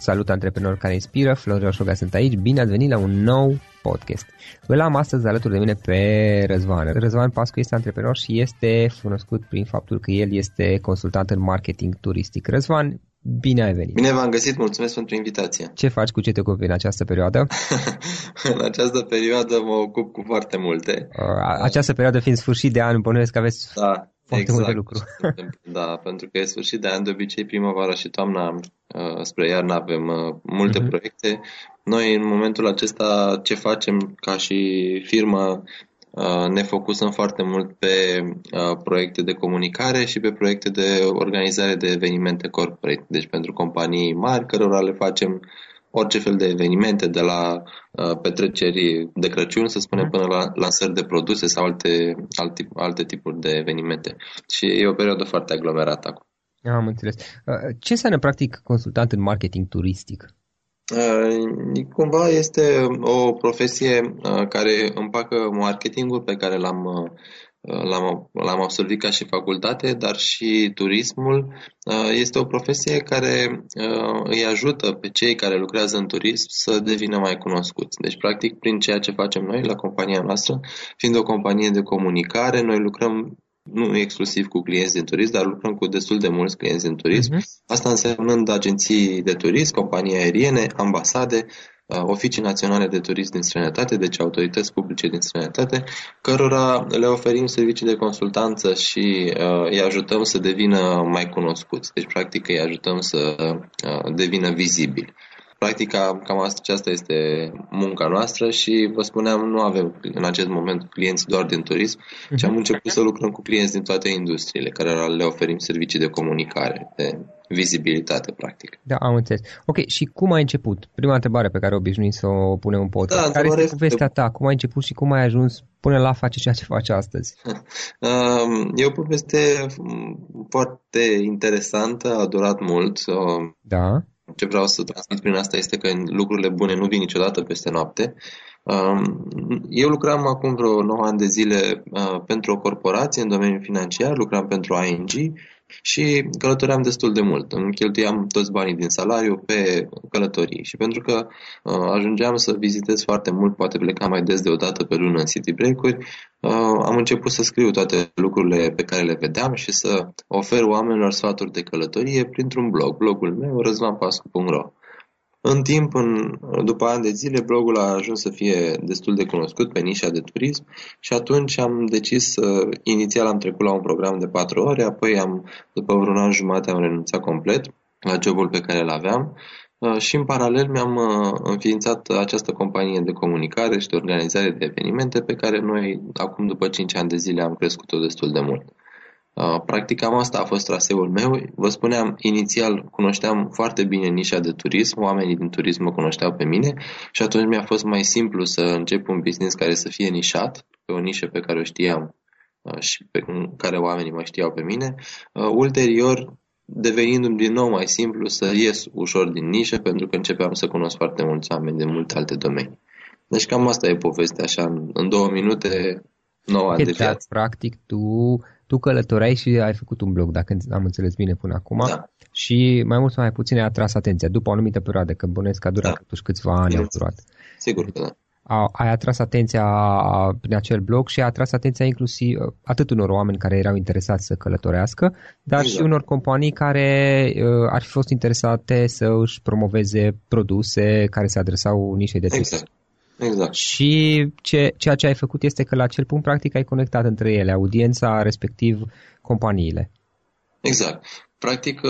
Salut antreprenori care inspiră, Florin Roșoga sunt aici, bine ați venit la un nou podcast. Îl am astăzi alături de mine pe Răzvan. Răzvan Pascu este antreprenor și este cunoscut prin faptul că el este consultant în marketing turistic. Răzvan, Bine ai venit! Bine v-am găsit, mulțumesc pentru invitație! Ce faci, cu ce te ocupi în această perioadă? în această perioadă mă ocup cu foarte multe. Această perioadă fiind sfârșit de an, bănuiesc că aveți da, foarte exact. multe lucruri. da, pentru că e sfârșit de an, de obicei primăvara și toamna uh, spre iarnă avem uh, multe uh-huh. proiecte. Noi în momentul acesta ce facem ca și firmă Uh, ne focusăm foarte mult pe uh, proiecte de comunicare și pe proiecte de organizare de evenimente corporate. Deci pentru companii mari cărora le facem orice fel de evenimente, de la uh, petreceri de Crăciun, să spunem, până la lansări de produse sau alte, alte, alte tipuri de evenimente. Și e o perioadă foarte aglomerată acum. Am înțeles. Ce înseamnă practic consultant în marketing turistic? Uh, cumva este o profesie uh, care împacă marketingul pe care l-am, uh, l-am, l-am absolvit ca și facultate, dar și turismul. Este o profesie care îi ajută pe cei care lucrează în turism să devină mai cunoscuți. Deci, practic, prin ceea ce facem noi la compania noastră, fiind o companie de comunicare, noi lucrăm nu exclusiv cu clienți din turism, dar lucrăm cu destul de mulți clienți din turism. Uh-huh. Asta însemnând agenții de turism, companii aeriene, ambasade, uh, oficii naționale de turism din străinătate, deci autorități publice din străinătate, cărora le oferim servicii de consultanță și uh, îi ajutăm să devină mai cunoscuți. Deci, practic, îi ajutăm să uh, devină vizibili. Practica, cam asta, aceasta este munca noastră și vă spuneam, nu avem în acest moment clienți doar din turism, ci am mhm. început să lucrăm cu clienți din toate industriile, care le oferim servicii de comunicare, de vizibilitate, practic. Da, am înțeles. Ok, și cum ai început? Prima întrebare pe care obișnuit să o punem în podcast. Da, care este povestea ta? Cum ai început și cum ai ajuns până la face ceea ce faci astăzi? Um, e o poveste foarte interesantă, a durat mult. Da ce vreau să transmit prin asta este că lucrurile bune nu vin niciodată peste noapte. Um, eu lucram acum vreo 9 ani de zile uh, pentru o corporație în domeniul financiar, lucram pentru ING și călătoream destul de mult. Îmi cheltuiam toți banii din salariu pe călătorii și pentru că uh, ajungeam să vizitez foarte mult, poate plecam mai des de o dată pe lună în city break-uri, uh, am început să scriu toate lucrurile pe care le vedeam și să ofer oamenilor sfaturi de călătorie printr-un blog, blogul meu răzvanpascu.ro. În timp, în, după ani de zile, blogul a ajuns să fie destul de cunoscut pe nișa de turism și atunci am decis să, inițial am trecut la un program de patru ore, apoi am, după vreun an jumate am renunțat complet la jobul pe care îl aveam uh, și în paralel mi-am uh, înființat această companie de comunicare și de organizare de evenimente pe care noi acum după 5 ani de zile am crescut-o destul de mult. Uh, practic cam asta a fost traseul meu. Vă spuneam, inițial cunoșteam foarte bine nișa de turism, oamenii din turism mă cunoșteau pe mine și atunci mi-a fost mai simplu să încep un business care să fie nișat, pe o nișă pe care o știam uh, și pe care oamenii mă știau pe mine. Uh, ulterior, devenindu-mi din nou mai simplu să ies ușor din nișă pentru că începeam să cunosc foarte mulți oameni de multe alte domenii. Deci cam asta e povestea, așa, în, în două minute, nouă ani de viață. Practic, tu tu călătoreai și ai făcut un blog, dacă am înțeles bine până acum. Da. Și mai mult sau mai puțin ai atras atenția după o anumită perioadă, că bănuiesc că a durat da. totuși câțiva ani au durat. Sigur că da. A, ai atras atenția prin acel blog și ai atras atenția inclusiv atât unor oameni care erau interesați să călătorească, dar exact. și unor companii care uh, ar fi fost interesate să își promoveze produse care se adresau nișei de exact. Exact. Și ce, ceea ce ai făcut este că la acel punct practic ai conectat între ele, audiența, respectiv companiile. Exact. Practic,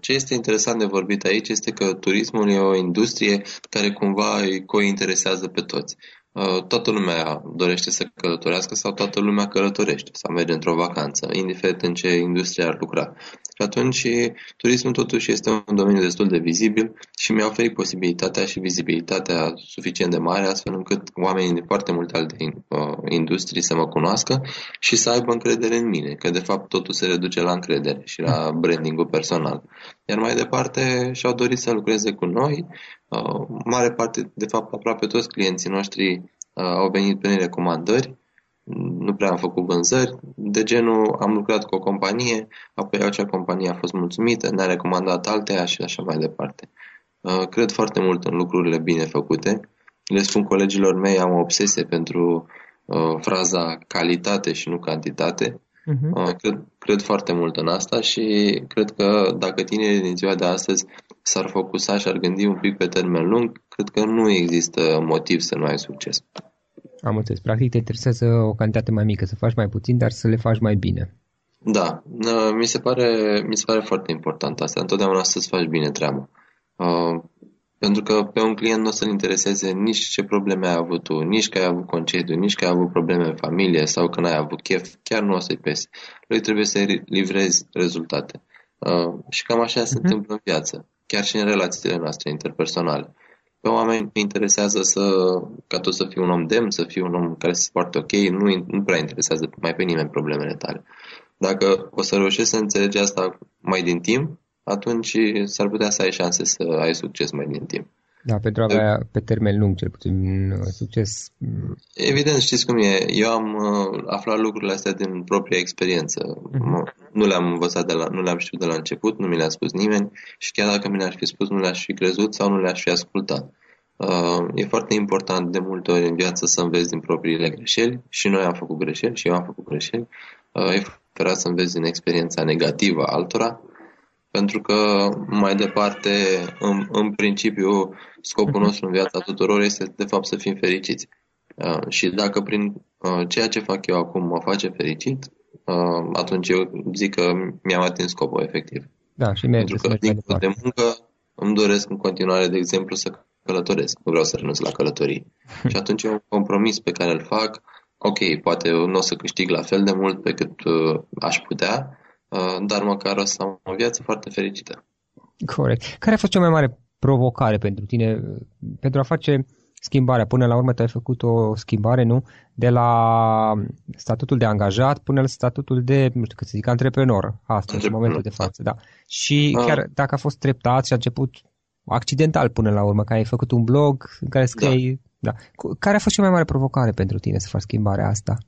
ce este interesant de vorbit aici este că turismul e o industrie care cumva îi cointeresează pe toți. Uh, toată lumea dorește să călătorească sau toată lumea călătorește sau merge într-o vacanță, indiferent în ce industrie ar lucra. Și atunci turismul totuși este un domeniu destul de vizibil și mi-a oferit posibilitatea și vizibilitatea suficient de mare astfel încât oamenii din foarte multe alte uh, industrii să mă cunoască și să aibă încredere în mine, că de fapt totul se reduce la încredere și la branding-ul personal. Iar mai departe și-au dorit să lucreze cu noi. Uh, mare parte, de fapt aproape toți clienții noștri uh, au venit prin recomandări nu prea am făcut vânzări, de genul am lucrat cu o companie, apoi acea companie a fost mulțumită, ne-a recomandat altea și așa mai departe. Uh, cred foarte mult în lucrurile bine făcute. Le spun colegilor mei, am o obsesie pentru uh, fraza calitate și nu cantitate. Uh-huh. Cred, cred foarte mult în asta și cred că dacă tinerii din ziua de astăzi s-ar focusa și ar gândi un pic pe termen lung, cred că nu există motiv să nu ai succes. Am înțeles. Practic te interesează o cantitate mai mică, să faci mai puțin, dar să le faci mai bine. Da, mi se pare, mi se pare foarte important asta, întotdeauna să-ți faci bine treaba. Uh, pentru că pe un client nu o să-l intereseze nici ce probleme ai avut tu, nici că ai avut concediu, nici că ai avut probleme în familie sau că n-ai avut chef, chiar nu o să-i pese. Lui trebuie să livrezi rezultate. Uh, și cam așa uh-huh. se mhm. întâmplă în viață, chiar și în relațiile noastre interpersonale. Pe oameni îi interesează să, ca tu să fii un om demn, să fii un om care se poartă ok, nu, nu prea interesează mai pe nimeni problemele tale. Dacă o să reușești să înțelegi asta mai din timp, atunci s-ar putea să ai șanse să ai succes mai din timp. Da, pentru a avea pe termen lung cel puțin uh, succes. Evident, știți cum e. Eu am uh, aflat lucrurile astea din propria experiență. Uh-huh. Nu le-am învățat de la, nu le-am știut de la început, nu mi le-a spus nimeni și chiar dacă mi le-aș fi spus, nu le-aș fi crezut sau nu le-aș fi ascultat. Uh, e foarte important de multe ori în viață să înveți din propriile greșeli și noi am făcut greșeli și eu am făcut greșeli. Uh, e preferat să înveți din experiența negativă a altora pentru că mai departe, în, în principiu, scopul nostru în viața tuturor este de fapt să fim fericiți. Uh, și dacă prin uh, ceea ce fac eu acum mă face fericit, uh, atunci eu zic că mi-am atins scopul efectiv. Da, și merge Pentru că dincolo de muncă îmi doresc în continuare, de exemplu, să călătoresc. Nu vreau să renunț la călătorii. și atunci e un compromis pe care îl fac. Ok, poate nu o să câștig la fel de mult pe cât uh, aș putea, uh, dar măcar o să am o viață foarte fericită. Corect. Care a fost cea mai mare provocare pentru tine pentru a face schimbarea? Până la urmă tu ai făcut o schimbare, nu? De la statutul de angajat până la statutul de, nu știu cât să zic, antreprenor, astăzi, în momentul de față, da. Și ah. chiar dacă a fost treptat și a început accidental până la urmă, că ai făcut un blog în care scrii... Da. da. Care a fost cea mai mare provocare pentru tine să faci schimbarea asta?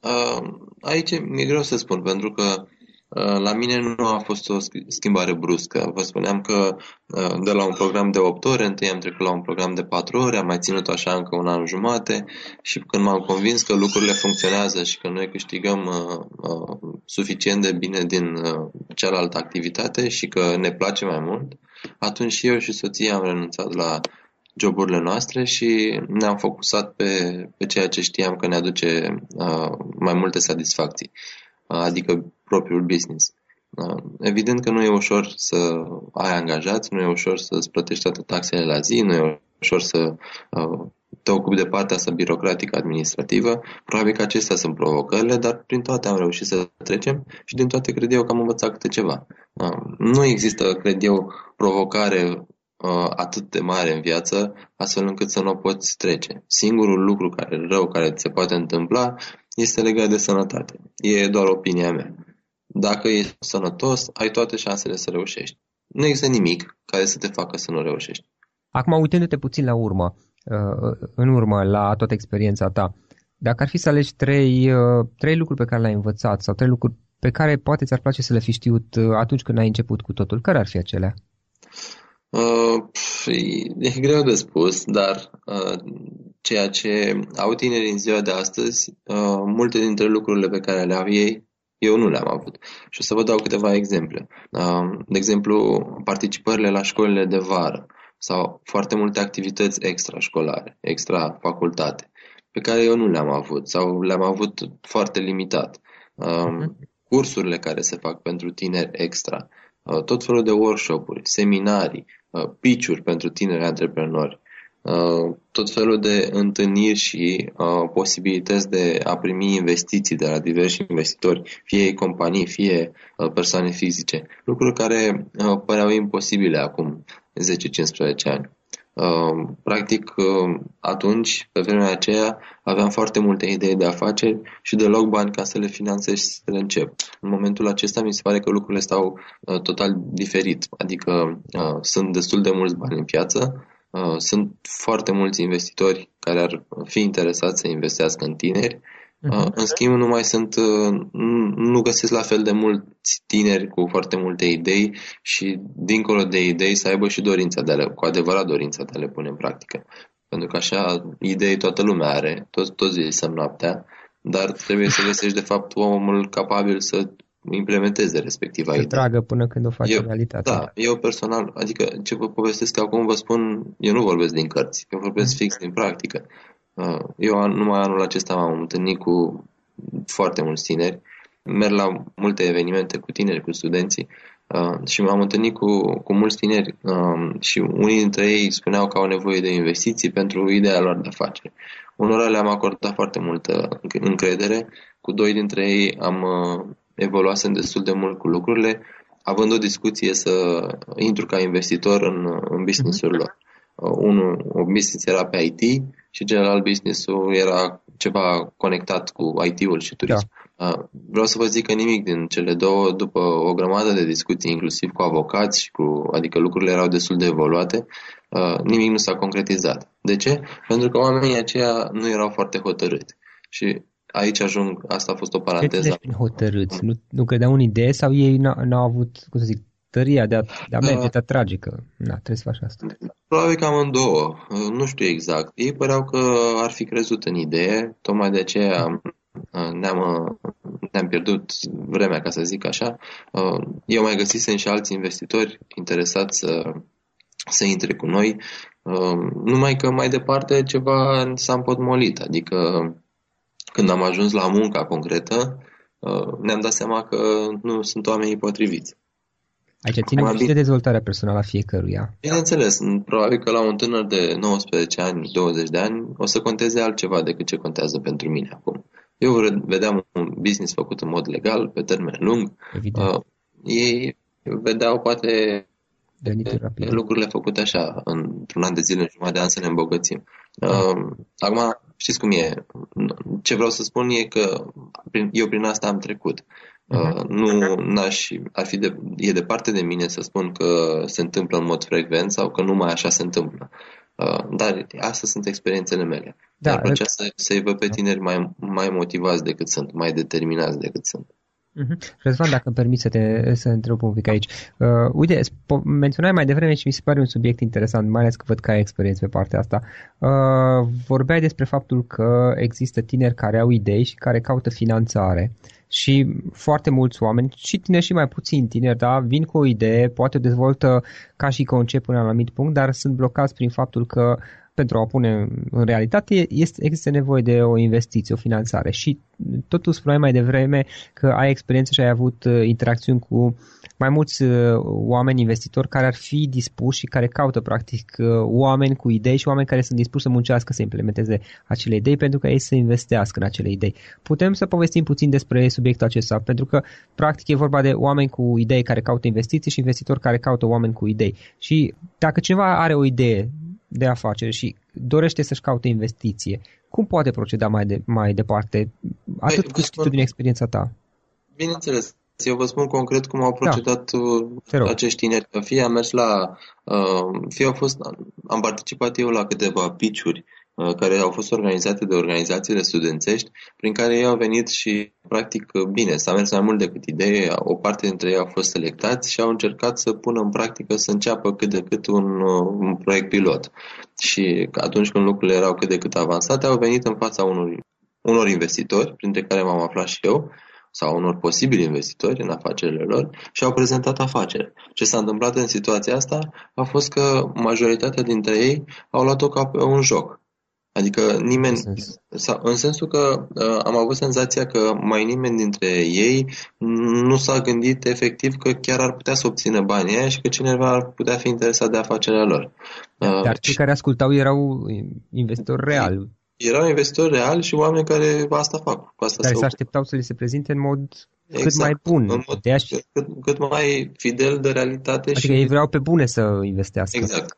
Uh, aici mi-e greu să spun, pentru că uh, la mine nu a fost o schimbare bruscă. Vă spuneam că uh, de la un program de 8 ore, întâi am trecut la un program de 4 ore, am mai ținut așa încă un an jumate și când m-am convins că lucrurile funcționează și că noi câștigăm uh, uh, suficient de bine din uh, cealaltă activitate și că ne place mai mult, atunci și eu și soția am renunțat la joburile noastre și ne-am focusat pe, pe ceea ce știam că ne aduce uh, mai multe satisfacții, uh, adică propriul business. Uh, evident că nu e ușor să ai angajați, nu e ușor să-ți plătești toate taxele la zi, nu e ușor să uh, te ocupi de partea asta birocratică administrativă. Probabil că acestea sunt provocările, dar prin toate am reușit să trecem și din toate cred eu că am învățat câte ceva. Uh, nu există, cred eu, provocare uh, atât de mare în viață, astfel încât să nu o poți trece. Singurul lucru care rău care ți se poate întâmpla este legat de sănătate. E doar opinia mea. Dacă ești sănătos, ai toate șansele să reușești. Nu există nimic care să te facă să nu reușești. Acum, uitându-te puțin la urmă, uh, în urmă, la toată experiența ta, dacă ar fi să alegi trei, uh, trei lucruri pe care le-ai învățat sau trei lucruri pe care poate ți-ar place să le fi știut uh, atunci când ai început cu totul, care ar fi acelea? Uh, e greu de spus, dar uh, ceea ce au tinerii în ziua de astăzi, uh, multe dintre lucrurile pe care le au ei, eu nu le-am avut. Și o să vă dau câteva exemple. Uh, de exemplu, participările la școlile de vară sau foarte multe activități extrașcolare, extra-facultate, pe care eu nu le-am avut sau le-am avut foarte limitat. Uh, cursurile care se fac pentru tineri extra, uh, tot felul de workshop-uri, seminarii, uh, pitch-uri pentru tineri antreprenori, uh, tot felul de întâlniri și posibilități de a primi investiții de la diversi investitori, fie companii, fie persoane fizice, lucruri care păreau imposibile acum 10-15 ani. Ehm, practic, ehm, atunci, pe vremea aceea, aveam foarte multe idei de afaceri și deloc bani ca să le finanțez și să le încep. În momentul acesta mi se pare că lucrurile stau uh, total diferit, adică uh, sunt destul de mulți bani în piață, uh, sunt foarte mulți investitori care ar fi interesați să investească în tineri Uh-huh. În schimb, nu mai sunt, uh, nu găsesc la fel de mulți tineri cu foarte multe idei și, dincolo de idei, să aibă și dorința de a le, cu adevărat dorința de a le pune în practică. Pentru că așa, idei toată lumea are, toți, toți visăm noaptea, dar trebuie să găsești, de fapt, omul capabil să implementeze respectiva idee. tragă până când o faci eu, realitate. Da, eu personal, adică ce vă povestesc acum, vă spun, eu nu vorbesc din cărți, eu vorbesc fix din practică. Uh, eu numai anul acesta m-am întâlnit cu foarte mulți tineri, merg la multe evenimente cu tineri, cu studenții uh, și m-am întâlnit cu, cu mulți tineri uh, și unii dintre ei spuneau că au nevoie de investiții pentru ideea lor de afacere. Unora le-am acordat foarte multă încredere, cu doi dintre ei am evoluat destul de mult cu lucrurile, având o discuție să intru ca investitor în, în business-ul lor. Unul, un business era pe IT și celălalt business-ul era ceva conectat cu IT-ul și turism. Da. Vreau să vă zic că nimic din cele două, după o grămadă de discuții, inclusiv cu avocați, și cu, adică lucrurile erau destul de evoluate, nimic nu s-a concretizat. De ce? Pentru că oamenii aceia nu erau foarte hotărâți. Și aici ajung, asta a fost o paranteză. Ce hotărâți? Nu, nu credeau în idee sau ei n-au avut, cum să zic, tăria de a, de a merge, de a trage, că na, trebuie să faci asta. Probabil că amândouă, nu știu exact. Ei păreau că ar fi crezut în idee, tocmai de aceea ne-am, ne-am pierdut vremea, ca să zic așa. Uh, eu mai găsisem și alți investitori interesați să, să intre cu noi, uh, numai că mai departe ceva s-a împotmolit, adică când am ajuns la munca concretă, ne-am dat seama că nu sunt oamenii potriviți. Aici ține și de dezvoltarea personală a fiecăruia. Bineînțeles, probabil că la un tânăr de 19 ani, 20 de ani, o să conteze altceva decât ce contează pentru mine acum. Eu vedeam un business făcut în mod legal, pe termen lung. Evident. Uh, ei vedeau poate lucrurile făcute așa, într-un an de zile, în jumătate de an să ne îmbogățim. Uh, acum, știți cum e? Ce vreau să spun e că eu prin asta am trecut. Uh, nu n-aș, ar fi de, e departe de mine să spun că se întâmplă în mod frecvent sau că numai așa se întâmplă. Uh, dar astea sunt experiențele mele. Da, Dar plăcea să, să-i văd pe tineri mai, mai motivați decât sunt, mai determinați decât sunt. Uh-huh. Răzvan, dacă îmi permiți să te să întreb un pic aici. Uh, uite, menționai mai devreme și mi se pare un subiect interesant, mai ales că văd că ai experiență pe partea asta. Uh, vorbeai despre faptul că există tineri care au idei și care caută finanțare. Și foarte mulți oameni, și tineri și mai puțin tineri, da, vin cu o idee, poate o dezvoltă ca și concept până la un anumit punct, dar sunt blocați prin faptul că pentru a o pune în realitate, este, există nevoie de o investiție, o finanțare. Și totul spuneai mai devreme că ai experiență și ai avut uh, interacțiuni cu mai mulți uh, oameni investitori care ar fi dispuși și care caută practic uh, oameni cu idei și oameni care sunt dispuși să muncească să implementeze acele idei pentru că ei să investească în acele idei. Putem să povestim puțin despre subiectul acesta pentru că practic e vorba de oameni cu idei care caută investiții și investitori care caută oameni cu idei. Și dacă cineva are o idee de afaceri și dorește să-și caute investiție, cum poate proceda mai, de, mai departe, atât păi, cu știtul din experiența ta? Bineînțeles. Eu vă spun concret cum au da. procedat da. acești tineri. Fie am mers la, uh, fie au fost, am participat eu la câteva piciuri Uh, care au fost organizate de organizațiile studențești, prin care ei au venit și, practic, bine, s-a mers mai mult decât idee, o parte dintre ei au fost selectați și au încercat să pună în practică, să înceapă cât de cât un, uh, un proiect pilot. Și atunci când lucrurile erau cât de cât avansate, au venit în fața unor, unor investitori, printre care m-am aflat și eu, sau unor posibili investitori în afacerile lor și au prezentat afaceri. Ce s-a întâmplat în situația asta a fost că majoritatea dintre ei au luat-o ca pe un joc Adică nimeni, în, sens. în sensul că uh, am avut senzația că mai nimeni dintre ei nu s-a gândit efectiv că chiar ar putea să obțină banii aia și că cineva ar putea fi interesat de afacerea lor. Uh, Dar cei care ascultau erau investitori reali. Erau investitori reali și oameni care asta fac. Cu asta care se așteptau să li se prezinte în mod exact, cât mai bun. În mod, cât, cât mai fidel de realitate. Adică și... ei vreau pe bune să investească. Exact.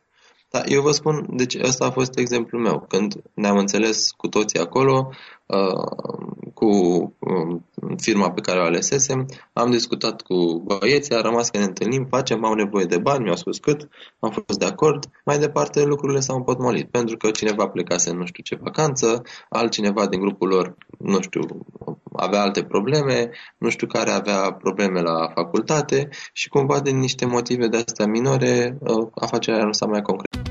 Da, eu vă spun, deci ăsta a fost exemplul meu. Când ne-am înțeles cu toții acolo, uh, cu um, firma pe care o alesesem, am discutat cu băieții, a rămas că ne întâlnim, facem, am nevoie de bani, mi-au spus cât, am fost de acord. Mai departe lucrurile s-au împotmolit, pentru că cineva plecase în nu știu ce vacanță, altcineva din grupul lor, nu știu, avea alte probleme, nu știu care avea probleme la facultate și cumva din niște motive de astea minore, uh, afacerea nu s-a mai concret.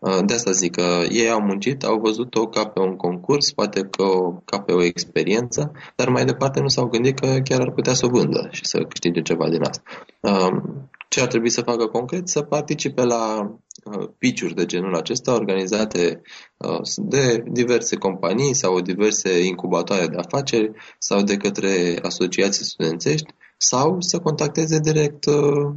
de asta zic că ei au muncit, au văzut-o ca pe un concurs, poate că o, ca pe o experiență, dar mai departe nu s-au gândit că chiar ar putea să o vândă și să câștige ceva din asta. Um, ce ar trebui să facă concret? Să participe la uh, pitch de genul acesta organizate uh, de diverse companii sau diverse incubatoare de afaceri sau de către asociații studențești sau să contacteze direct uh,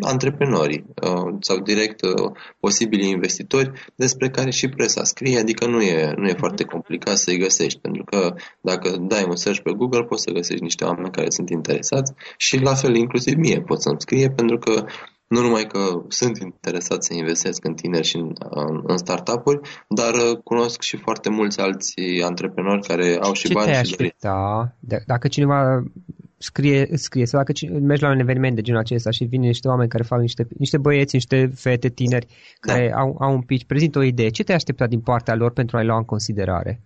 antreprenorii uh, sau direct uh, posibili investitori despre care și presa scrie, adică nu e, nu e foarte complicat să-i găsești, pentru că dacă dai un search pe Google poți să găsești niște oameni care sunt interesați și la fel inclusiv mie pot să-mi scrie pentru că nu numai că sunt interesat să investesc în tineri și în, în startup-uri, dar uh, cunosc și foarte mulți alți antreprenori care au și Ce bani și aștepta, dacă cineva scrie, scrie sau dacă mergi la un eveniment de genul acesta și vin niște oameni care fac niște, niște băieți, niște fete tineri da. care au, au un pitch, prezintă o idee, ce te aștepta din partea lor pentru a-i lua în considerare?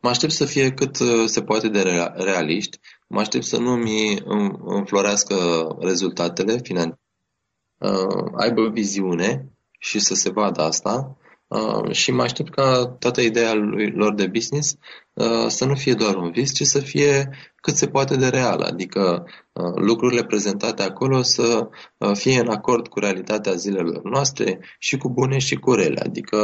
Mă aștept să fie cât uh, se poate de realiști, mă aștept să nu mi înflorească rezultatele financiare uh, aibă viziune și să se vadă asta. Uh, și mă aștept ca toată ideea lui, lor de business uh, să nu fie doar un vis, ci să fie cât se poate de real, adică uh, lucrurile prezentate acolo să uh, fie în acord cu realitatea zilelor noastre și cu bune și cu rele, adică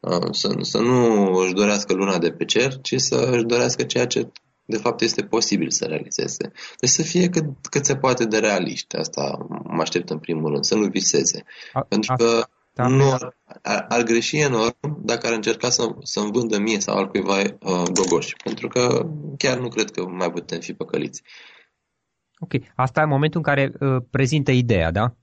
uh, să, să nu își dorească luna de pe cer, ci să își dorească ceea ce de fapt este posibil să realizeze. Deci să fie cât, cât se poate de realiști. Asta mă aștept în primul rând, să nu viseze. A, Pentru că da, nu ar, ar, ar greși enorm dacă ar încerca să, să-mi vândă mie sau altcuiva uh, gogoși. Pentru că chiar nu cred că mai putem fi păcăliți. Ok. Asta e momentul în care uh, prezintă ideea, da?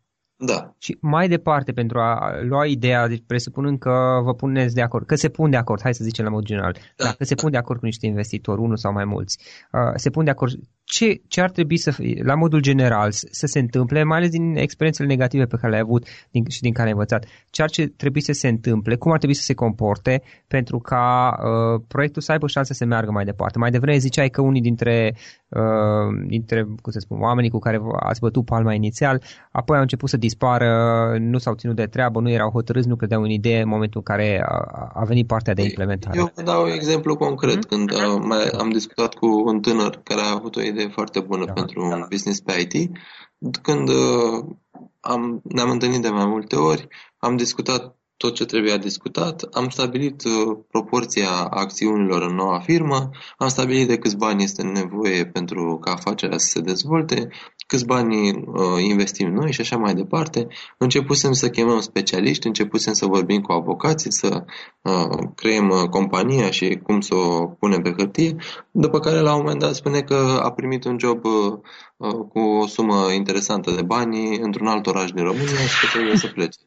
Da. Și mai departe, pentru a lua ideea, deci presupunând că vă puneți de acord, că se pun de acord, hai să zicem la mod general, da. dacă se pun de acord cu niște investitori, unul sau mai mulți, uh, se pun de acord, ce, ce ar trebui să fie, la modul general, să se întâmple, mai ales din experiențele negative pe care le-ai avut din, și din care ai învățat, ce ar trebui să se întâmple, cum ar trebui să se comporte pentru ca uh, proiectul să aibă șanse să meargă mai departe. Mai devreme ziceai că unii dintre, uh, dintre cum să spun, oamenii cu care ați bătut palma inițial, apoi au început să dispară, nu s-au ținut de treabă, nu erau hotărâți, nu credeau în idee în momentul în care a, a venit partea de implementare. Eu vă dau un exemplu concret. Mm-hmm. Când uh, mai am discutat cu un tânăr care a avut o idee foarte bună da, pentru da. un business pe IT, când uh, am, ne-am întâlnit de mai multe ori, am discutat tot ce trebuia discutat, am stabilit uh, proporția acțiunilor în noua firmă, am stabilit de câți bani este nevoie pentru ca afacerea să se dezvolte, câți bani uh, investim noi și așa mai departe. Începusem să chemăm specialiști, începusem să vorbim cu avocații, să uh, creăm uh, compania și cum să o punem pe hârtie, după care la un moment dat spune că a primit un job uh, uh cu o sumă interesantă de bani într-un alt oraș din România și că trebuie să plece.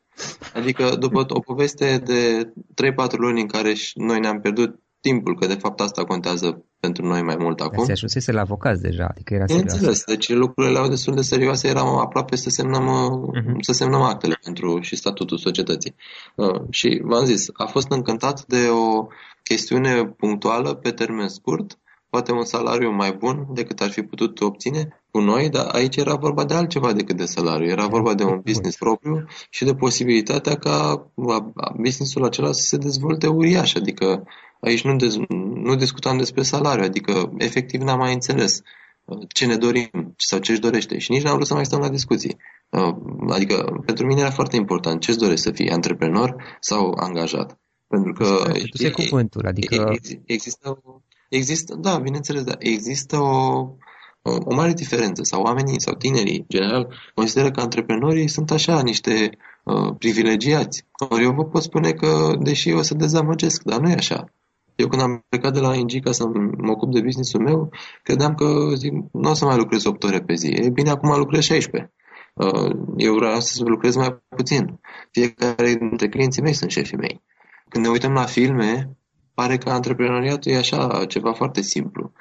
Adică după o poveste de 3-4 luni în care noi ne-am pierdut timpul, că de fapt asta contează pentru noi mai mult acum. Se ajunsese la avocați deja, adică era serios. Înțeles, deci lucrurile erau destul de serioase, eram aproape să semnăm, uh-huh. să semnăm actele pentru și statutul societății. Uh, și v-am zis, a fost încântat de o chestiune punctuală pe termen scurt, poate un salariu mai bun decât ar fi putut obține cu noi, dar aici era vorba de altceva decât de salariu. Era vorba de un business propriu și de posibilitatea ca businessul acela să se dezvolte uriaș. Adică aici nu, dez, nu discutam despre salariu, adică efectiv n-am mai înțeles uh, ce ne dorim sau ce își dorește și nici n-am vrut să mai stăm la discuții. Uh, adică pentru mine era foarte important ce îți dorești să fii, antreprenor sau angajat. Pentru că... Tu cuvântul, adică... Există, există, da, bineînțeles, da, există o, o mare diferență sau oamenii sau tinerii, în general, consideră că antreprenorii sunt așa niște uh, privilegiați. Ori eu vă pot spune că, deși eu o să dezamăgesc, dar nu e așa. Eu când am plecat de la ING ca să mă ocup de business-ul meu, credeam că zic, nu o să mai lucrez 8 ore pe zi. E bine, acum lucrez 16. Uh, eu vreau să lucrez mai puțin. Fiecare dintre clienții mei sunt șefii mei. Când ne uităm la filme, pare că antreprenoriatul e așa, ceva foarte simplu.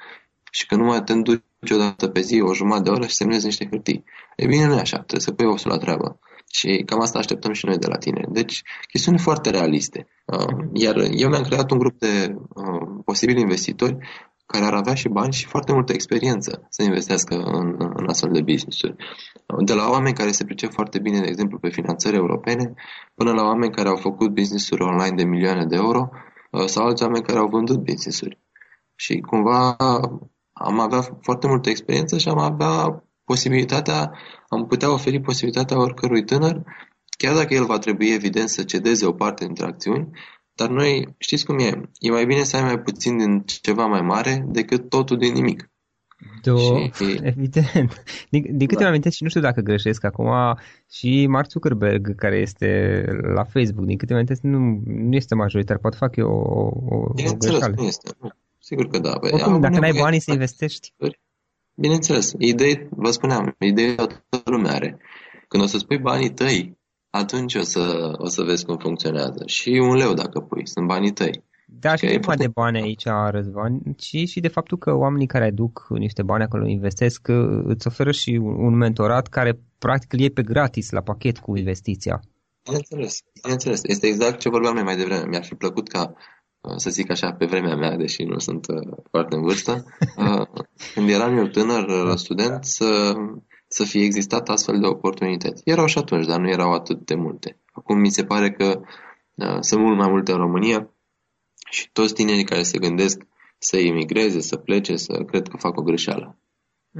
Și că numai te duci o dată pe zi, o jumătate de oră și semnezi niște hârtii. E bine, nu e așa, trebuie să pui osul la treabă. Și cam asta așteptăm și noi de la tine. Deci, chestiuni foarte realiste. Uh, iar eu mi-am creat un grup de uh, posibili investitori care ar avea și bani și foarte multă experiență să investească în, în astfel de business-uri. Uh, de la oameni care se pricep foarte bine, de exemplu, pe finanțări europene, până la oameni care au făcut business-uri online de milioane de euro sau alți oameni care au vândut business-uri. Și cumva am avea foarte multă experiență și am avea posibilitatea, am putea oferi posibilitatea oricărui tânăr, chiar dacă el va trebui evident să cedeze o parte dintre acțiuni, dar noi, știți cum e, e mai bine să ai mai puțin din ceva mai mare decât totul din nimic. Do, și... evident. Din, din câte da. amintesc și nu știu dacă greșesc acum, și Mark Zuckerberg, care este la Facebook, din câte amintesc, nu, nu este majoritar. Poate fac eu o, o, o greșeală. nu este. Sigur că da. Păi, Oricum, dacă n-ai banii să investești. Bineînțeles. Idei, vă spuneam, ideea toată lumea are. Când o să spui banii tăi, atunci o să, o să vezi cum funcționează. Și un leu dacă pui, sunt banii tăi. Da, și nu numai de bani aici, Răzvan, ci și de faptul că oamenii care aduc niște bani acolo, investesc, îți oferă și un mentorat care practic îl iei pe gratis la pachet cu investiția. Bineînțeles, bineînțeles. Este exact ce vorbeam noi mai devreme. Mi-ar fi plăcut ca, uh, să zic așa, pe vremea mea, deși nu sunt uh, foarte în vârstă, uh, când eram eu tânăr student, să, să fie existat astfel de oportunități. Erau și atunci, dar nu erau atât de multe. Acum mi se pare că sunt mult mai multe în România și toți tinerii care se gândesc să emigreze, să plece, să cred că fac o greșeală.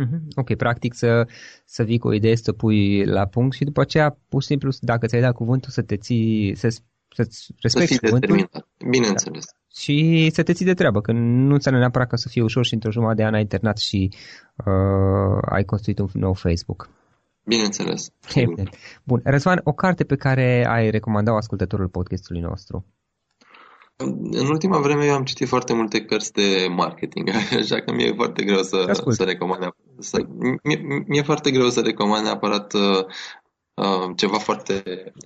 Mm-hmm. Ok, practic să, să vii cu o idee, să o pui la punct și după aceea, pur și simplu, dacă ți-ai dat cuvântul, să te ții, să, să-ți respecti să fii cuvântul. determinat, bineînțeles. Da. Și să te ții de treabă, că nu înseamnă neapărat că să fie ușor și într-o jumătate de an ai internat și uh, ai construit un nou Facebook. Bineînțeles. Bun. Răzvan, o carte pe care ai recomandat ascultătorul podcastului nostru? În ultima vreme eu am citit foarte multe cărți de marketing, așa că mi-e foarte greu să, să recomand. Să, mi-e, mi-e foarte greu să recomand neapărat uh, uh, ceva foarte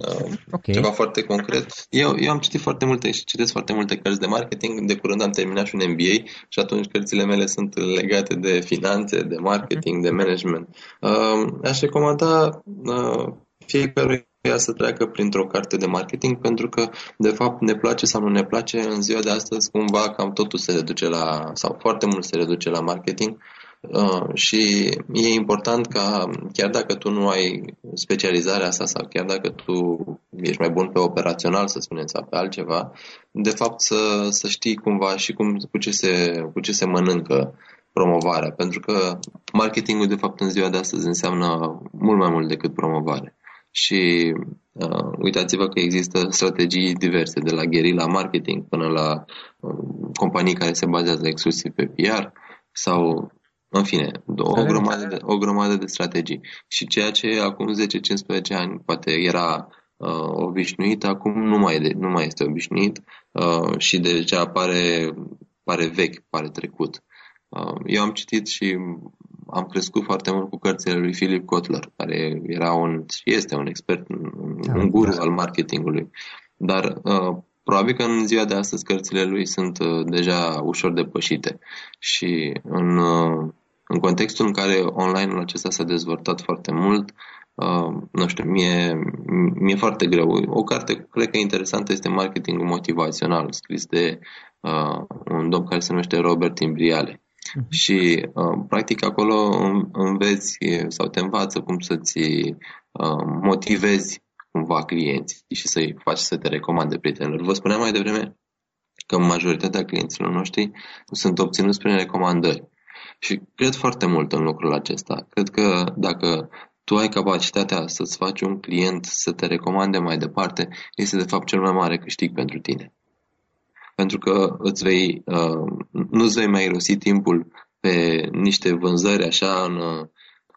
uh, okay. ceva foarte concret. Eu, eu am citit foarte multe și citesc foarte multe cărți de marketing. De curând am terminat și un MBA și atunci cărțile mele sunt legate de finanțe, de marketing, de management. Uh, aș recomanda uh, fiecare ea să treacă printr-o carte de marketing pentru că, de fapt, ne place sau nu ne place, în ziua de astăzi cumva cam totul se reduce la, sau foarte mult se reduce la marketing uh, și e important ca, chiar dacă tu nu ai specializarea asta sau chiar dacă tu ești mai bun pe operațional, să spunem, sau pe altceva, de fapt să, să știi cumva și cum, cu, ce se, cu ce se mănâncă promovarea, pentru că marketingul de fapt în ziua de astăzi înseamnă mult mai mult decât promovare. Și uh, uitați-vă că există strategii diverse, de la guerrilla marketing până la uh, companii care se bazează exclusiv pe PR sau, în fine, o grămadă, de, o grămadă de strategii. Și ceea ce acum 10-15 ani poate era uh, obișnuit, acum nu mai, de, nu mai este obișnuit uh, și deja pare, pare vechi, pare trecut. Uh, eu am citit și am crescut foarte mult cu cărțile lui Philip Kotler, care era un, este un expert, un, da, un guru da. al marketingului. Dar uh, probabil că în ziua de astăzi cărțile lui sunt uh, deja ușor depășite și în, uh, în contextul în care online-ul acesta s-a dezvoltat foarte mult, uh, nu știu, mie, mi-e foarte greu. O carte, cred că interesantă, este Marketingul Motivațional, scris de uh, un domn care se numește Robert Imbriale. Uh-huh. Și, uh, practic, acolo înveți sau te învață cum să-ți uh, motivezi cumva clienții și să-i faci să te recomande prietenilor. Vă spuneam mai devreme că majoritatea clienților noștri sunt obținuți prin recomandări. Și cred foarte mult în lucrul acesta. Cred că dacă tu ai capacitatea să-ți faci un client să te recomande mai departe, este de fapt cel mai mare câștig pentru tine pentru că îți vei, uh, nu îți vei mai irosi timpul pe niște vânzări așa în, uh,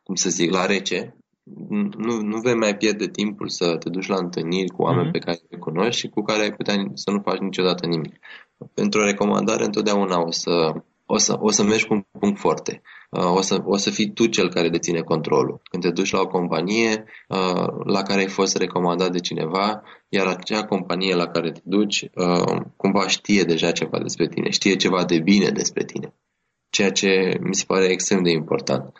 cum să zic, la rece, nu, nu vei mai pierde timpul să te duci la întâlniri cu oameni mm-hmm. pe care îi cunoști și cu care ai putea să nu faci niciodată nimic. Pentru o recomandare întotdeauna o să, o să, o să mergi cu un punct forte. Uh, o să, o să fii tu cel care deține controlul. Când te duci la o companie uh, la care ai fost recomandat de cineva, iar acea companie la care te duci uh, cumva știe deja ceva despre tine, știe ceva de bine despre tine, ceea ce mi se pare extrem de important.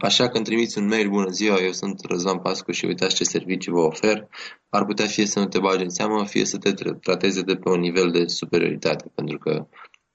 Așa că când trimiți un mail, bună ziua, eu sunt Răzvan Pascu și uitați ce servicii vă ofer, ar putea fie să nu te bagi în seamă, fie să te trateze de pe un nivel de superioritate, pentru că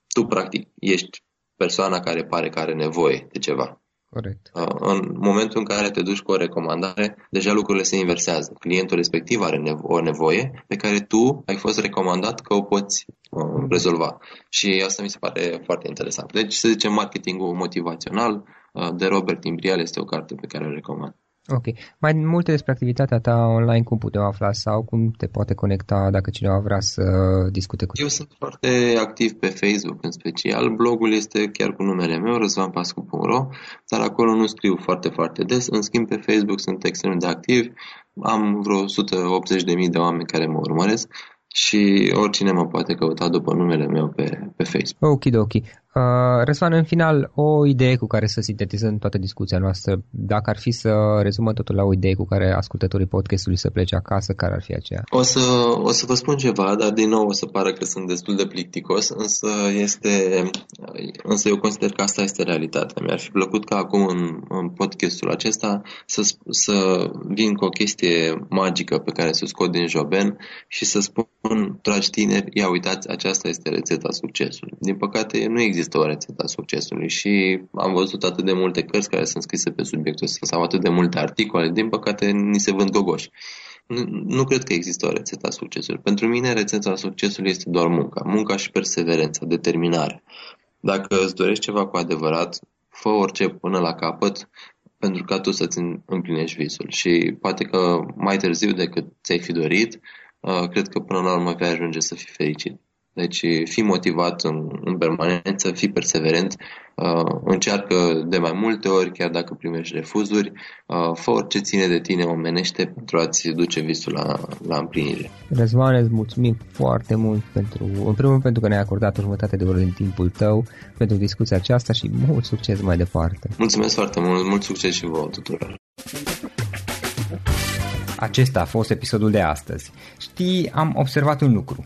tu, practic, ești persoana care pare că are nevoie de ceva. Corect. Uh, în momentul în care te duci cu o recomandare, deja lucrurile se inversează. Clientul respectiv are nevo- o nevoie pe care tu ai fost recomandat că o poți uh, rezolva. Și asta mi se pare foarte interesant. Deci, să zicem, marketingul motivațional uh, de Robert Imbrial este o carte pe care o recomand. Ok. Mai multe despre activitatea ta online, cum putem afla sau cum te poate conecta dacă cineva vrea să discute cu tine? Eu sunt foarte activ pe Facebook în special. Blogul este chiar cu numele meu, răzvanpascu.ro, dar acolo nu scriu foarte, foarte des. În schimb, pe Facebook sunt extrem de activ. Am vreo 180.000 de oameni care mă urmăresc și oricine mă poate căuta după numele meu pe, pe Facebook. Ok, ok. Uh, Răzvan, în final, o idee cu care să sintetizăm toată discuția noastră, dacă ar fi să rezumăm totul la o idee cu care ascultătorii podcastului să plece acasă, care ar fi aceea? O să, o să vă spun ceva, dar din nou o să pară că sunt destul de plicticos, însă, este, însă eu consider că asta este realitatea. Mi-ar fi plăcut ca acum în, în podcastul acesta să, să vin cu o chestie magică pe care să o scot din joben și să spun, dragi tineri, ia uitați, aceasta este rețeta succesului. Din păcate, nu există există o rețetă a succesului și am văzut atât de multe cărți care sunt scrise pe subiectul ăsta sau atât de multe articole, din păcate ni se vând gogoși. Nu, nu cred că există o rețetă a succesului. Pentru mine rețeta a succesului este doar munca. Munca și perseverența, determinare. Dacă îți dorești ceva cu adevărat, fă orice până la capăt pentru ca tu să-ți împlinești visul. Și poate că mai târziu decât ți-ai fi dorit, uh, cred că până la urmă vei ajunge să fii fericit. Deci fii motivat în, în permanență, fii perseverent, uh, încearcă de mai multe ori, chiar dacă primești refuzuri, uh, fă orice ține de tine omenește pentru a-ți duce visul la, la împlinire. Răzvan, îți mulțumim foarte mult pentru, în primul rând pentru că ne-ai acordat o jumătate de oră din timpul tău pentru discuția aceasta și mult succes mai departe. Mulțumesc foarte mult, mult succes și vouă tuturor. Acesta a fost episodul de astăzi. Știi, am observat un lucru.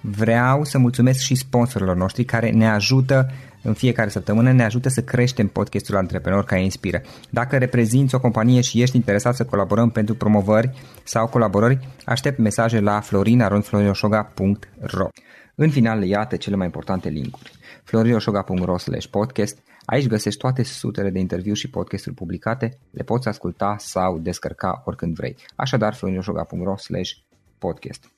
Vreau să mulțumesc și sponsorilor noștri care ne ajută în fiecare săptămână, ne ajută să creștem podcastul Antreprenor care inspiră. Dacă reprezinți o companie și ești interesat să colaborăm pentru promovări sau colaborări, aștept mesaje la florinaronflorioșoga.ro În final, iată cele mai importante linkuri. florioșoga.ro podcast Aici găsești toate sutele de interviuri și podcasturi publicate, le poți asculta sau descărca oricând vrei. Așadar, florinoșoga.ro podcast.